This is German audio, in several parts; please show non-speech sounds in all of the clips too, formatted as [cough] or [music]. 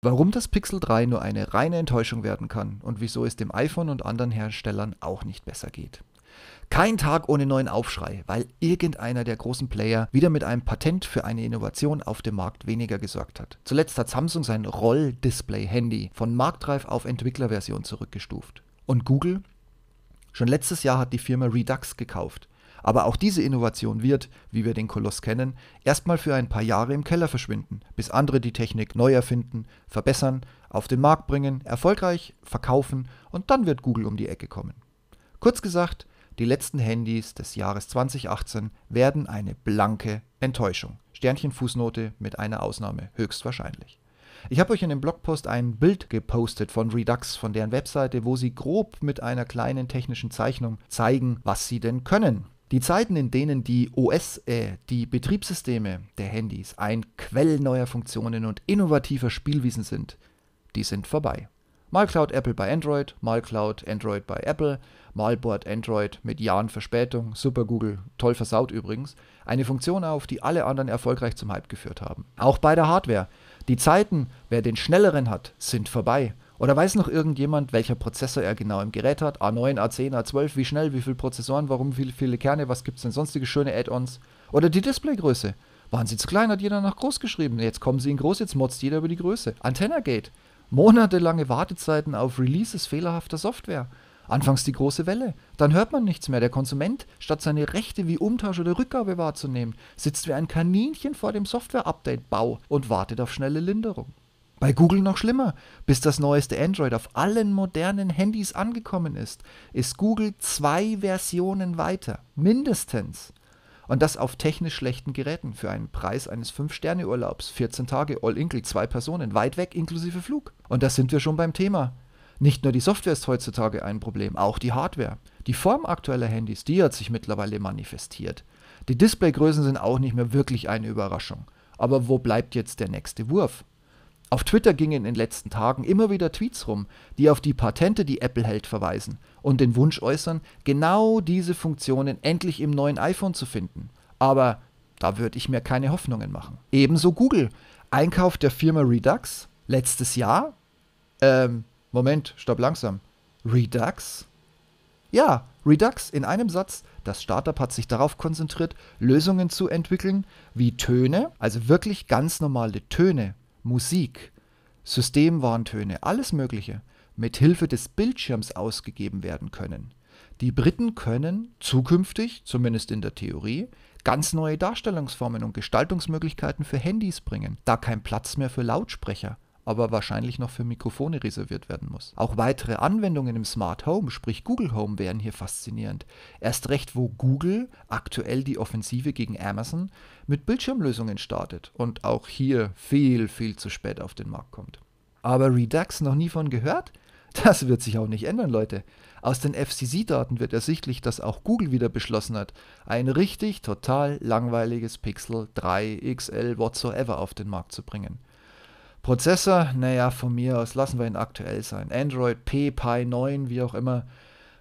Warum das Pixel 3 nur eine reine Enttäuschung werden kann und wieso es dem iPhone und anderen Herstellern auch nicht besser geht. Kein Tag ohne neuen Aufschrei, weil irgendeiner der großen Player wieder mit einem Patent für eine Innovation auf dem Markt weniger gesorgt hat. Zuletzt hat Samsung sein Roll-Display-Handy von marktreif auf Entwicklerversion zurückgestuft. Und Google? Schon letztes Jahr hat die Firma Redux gekauft. Aber auch diese Innovation wird, wie wir den Koloss kennen, erstmal für ein paar Jahre im Keller verschwinden, bis andere die Technik neu erfinden, verbessern, auf den Markt bringen, erfolgreich verkaufen und dann wird Google um die Ecke kommen. Kurz gesagt, die letzten Handys des Jahres 2018 werden eine blanke Enttäuschung. Sternchen Fußnote mit einer Ausnahme, höchstwahrscheinlich. Ich habe euch in dem Blogpost ein Bild gepostet von Redux, von deren Webseite, wo sie grob mit einer kleinen technischen Zeichnung zeigen, was sie denn können. Die Zeiten, in denen die OS, äh, die Betriebssysteme der Handys ein Quell neuer Funktionen und innovativer Spielwiesen sind, die sind vorbei. Mal klaut Apple bei Android, mal klaut Android bei Apple, mal bohrt Android mit Jahren Verspätung, super Google, toll versaut übrigens, eine Funktion auf, die alle anderen erfolgreich zum Hype geführt haben. Auch bei der Hardware. Die Zeiten, wer den schnelleren hat, sind vorbei. Oder weiß noch irgendjemand, welcher Prozessor er genau im Gerät hat? A9, A10, A12, wie schnell, wie viele Prozessoren, warum wie viele Kerne, was gibt es denn sonstige schöne Add-ons? Oder die Displaygröße. Waren sie zu klein, hat jeder nach groß geschrieben. Jetzt kommen sie in groß, jetzt motzt jeder über die Größe. Antennagate. Monatelange Wartezeiten auf Releases fehlerhafter Software. Anfangs die große Welle. Dann hört man nichts mehr. Der Konsument, statt seine Rechte wie Umtausch oder Rückgabe wahrzunehmen, sitzt wie ein Kaninchen vor dem Software-Update-Bau und wartet auf schnelle Linderung. Bei Google noch schlimmer. Bis das neueste Android auf allen modernen Handys angekommen ist, ist Google zwei Versionen weiter. Mindestens. Und das auf technisch schlechten Geräten für einen Preis eines 5-Sterne-Urlaubs. 14 Tage, All-Inclusive, zwei Personen, weit weg inklusive Flug. Und da sind wir schon beim Thema. Nicht nur die Software ist heutzutage ein Problem, auch die Hardware. Die Form aktueller Handys, die hat sich mittlerweile manifestiert. Die Displaygrößen sind auch nicht mehr wirklich eine Überraschung. Aber wo bleibt jetzt der nächste Wurf? Auf Twitter gingen in den letzten Tagen immer wieder Tweets rum, die auf die Patente, die Apple hält, verweisen und den Wunsch äußern, genau diese Funktionen endlich im neuen iPhone zu finden. Aber da würde ich mir keine Hoffnungen machen. Ebenso Google. Einkauf der Firma Redux letztes Jahr. Ähm, Moment, stopp langsam. Redux? Ja, Redux in einem Satz. Das Startup hat sich darauf konzentriert, Lösungen zu entwickeln, wie Töne, also wirklich ganz normale Töne Musik, Systemwarntöne, alles Mögliche mit Hilfe des Bildschirms ausgegeben werden können. Die Briten können zukünftig, zumindest in der Theorie, ganz neue Darstellungsformen und Gestaltungsmöglichkeiten für Handys bringen, da kein Platz mehr für Lautsprecher, aber wahrscheinlich noch für Mikrofone reserviert werden muss. Auch weitere Anwendungen im Smart Home, sprich Google Home, wären hier faszinierend. Erst recht, wo Google aktuell die Offensive gegen Amazon mit Bildschirmlösungen startet und auch hier viel, viel zu spät auf den Markt kommt. Aber Redux noch nie von gehört? Das wird sich auch nicht ändern, Leute. Aus den FCC-Daten wird ersichtlich, dass auch Google wieder beschlossen hat, ein richtig total langweiliges Pixel 3 XL whatsoever auf den Markt zu bringen. Prozessor, naja, von mir aus lassen wir ihn aktuell sein. Android P, Pi 9, wie auch immer.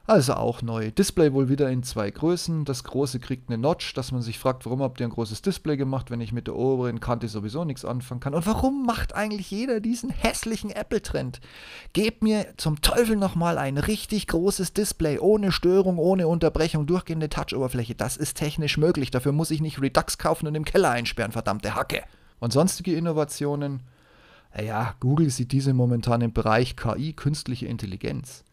Also auch neu. Display wohl wieder in zwei Größen. Das große kriegt eine Notch, dass man sich fragt, warum habt ihr ein großes Display gemacht, wenn ich mit der oberen Kante sowieso nichts anfangen kann. Und warum macht eigentlich jeder diesen hässlichen Apple-Trend? Gebt mir zum Teufel nochmal ein richtig großes Display, ohne Störung, ohne Unterbrechung, durchgehende Touch-Oberfläche. Das ist technisch möglich. Dafür muss ich nicht Redux kaufen und im Keller einsperren, verdammte Hacke. Und sonstige Innovationen ja, Google sieht diese momentan im Bereich KI, künstliche Intelligenz.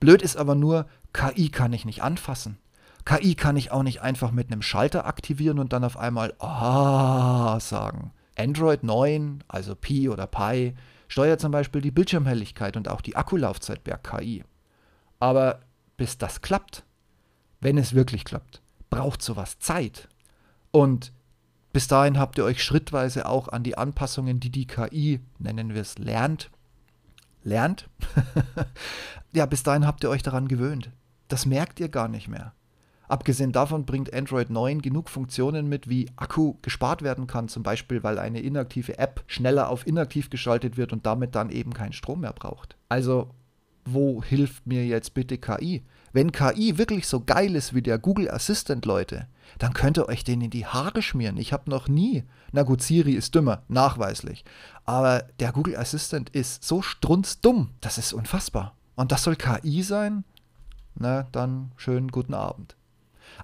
Blöd ist aber nur, KI kann ich nicht anfassen. KI kann ich auch nicht einfach mit einem Schalter aktivieren und dann auf einmal Ah sagen. Android 9, also Pi oder Pi, steuert zum Beispiel die Bildschirmhelligkeit und auch die Akkulaufzeit per KI. Aber bis das klappt, wenn es wirklich klappt, braucht sowas Zeit. Und bis dahin habt ihr euch schrittweise auch an die Anpassungen, die die KI, nennen wir es, lernt, lernt. [laughs] ja, bis dahin habt ihr euch daran gewöhnt. Das merkt ihr gar nicht mehr. Abgesehen davon bringt Android 9 genug Funktionen mit, wie Akku gespart werden kann, zum Beispiel weil eine inaktive App schneller auf inaktiv geschaltet wird und damit dann eben keinen Strom mehr braucht. Also wo hilft mir jetzt bitte KI? Wenn KI wirklich so geil ist wie der Google Assistant, Leute, dann könnt ihr euch den in die Haare schmieren. Ich habe noch nie, na gut, Siri ist dümmer, nachweislich, aber der Google Assistant ist so strunzdumm, das ist unfassbar. Und das soll KI sein? Na, dann schönen guten Abend.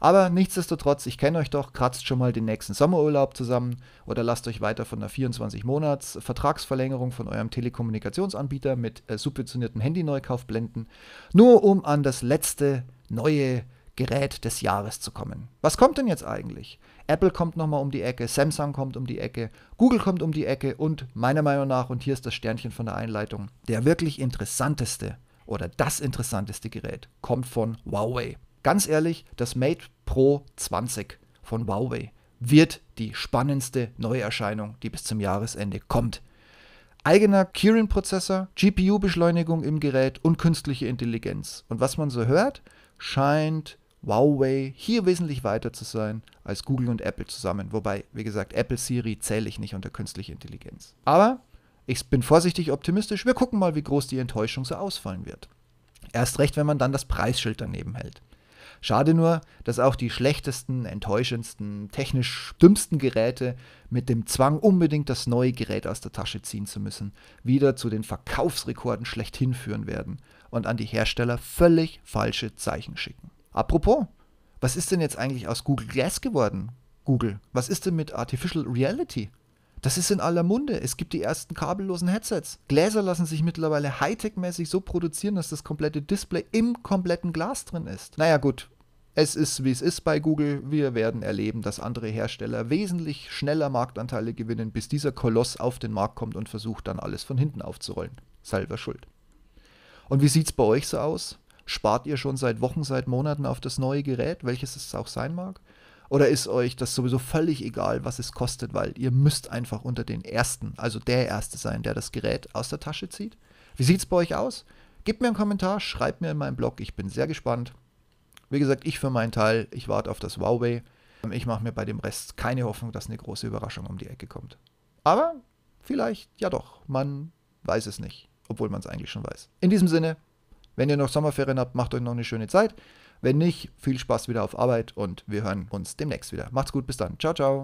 Aber nichtsdestotrotz, ich kenne euch doch, kratzt schon mal den nächsten Sommerurlaub zusammen oder lasst euch weiter von einer 24-Monats-Vertragsverlängerung von eurem Telekommunikationsanbieter mit äh, subventioniertem Handyneukauf blenden, nur um an das letzte neue Gerät des Jahres zu kommen. Was kommt denn jetzt eigentlich? Apple kommt nochmal um die Ecke, Samsung kommt um die Ecke, Google kommt um die Ecke und meiner Meinung nach, und hier ist das Sternchen von der Einleitung, der wirklich interessanteste oder das interessanteste Gerät kommt von Huawei. Ganz ehrlich, das Mate Pro 20 von Huawei wird die spannendste Neuerscheinung, die bis zum Jahresende kommt. Eigener Kirin-Prozessor, GPU-Beschleunigung im Gerät und künstliche Intelligenz. Und was man so hört, scheint Huawei hier wesentlich weiter zu sein als Google und Apple zusammen. Wobei, wie gesagt, Apple Siri zähle ich nicht unter künstliche Intelligenz. Aber ich bin vorsichtig optimistisch. Wir gucken mal, wie groß die Enttäuschung so ausfallen wird. Erst recht, wenn man dann das Preisschild daneben hält. Schade nur, dass auch die schlechtesten, enttäuschendsten, technisch dümmsten Geräte mit dem Zwang, unbedingt das neue Gerät aus der Tasche ziehen zu müssen, wieder zu den Verkaufsrekorden schlechthin führen werden und an die Hersteller völlig falsche Zeichen schicken. Apropos, was ist denn jetzt eigentlich aus Google Glass geworden? Google, was ist denn mit Artificial Reality? Das ist in aller Munde. Es gibt die ersten kabellosen Headsets. Gläser lassen sich mittlerweile Hightech-mäßig so produzieren, dass das komplette Display im kompletten Glas drin ist. Naja gut, es ist, wie es ist bei Google. Wir werden erleben, dass andere Hersteller wesentlich schneller Marktanteile gewinnen, bis dieser Koloss auf den Markt kommt und versucht dann alles von hinten aufzurollen. Selber schuld. Und wie sieht es bei euch so aus? Spart ihr schon seit Wochen, seit Monaten auf das neue Gerät, welches es auch sein mag? Oder ist euch das sowieso völlig egal, was es kostet, weil ihr müsst einfach unter den Ersten, also der Erste sein, der das Gerät aus der Tasche zieht? Wie sieht es bei euch aus? Gebt mir einen Kommentar, schreibt mir in meinem Blog, ich bin sehr gespannt. Wie gesagt, ich für meinen Teil, ich warte auf das Huawei. Ich mache mir bei dem Rest keine Hoffnung, dass eine große Überraschung um die Ecke kommt. Aber vielleicht ja doch, man weiß es nicht, obwohl man es eigentlich schon weiß. In diesem Sinne, wenn ihr noch Sommerferien habt, macht euch noch eine schöne Zeit. Wenn nicht, viel Spaß wieder auf Arbeit und wir hören uns demnächst wieder. Macht's gut, bis dann. Ciao, ciao.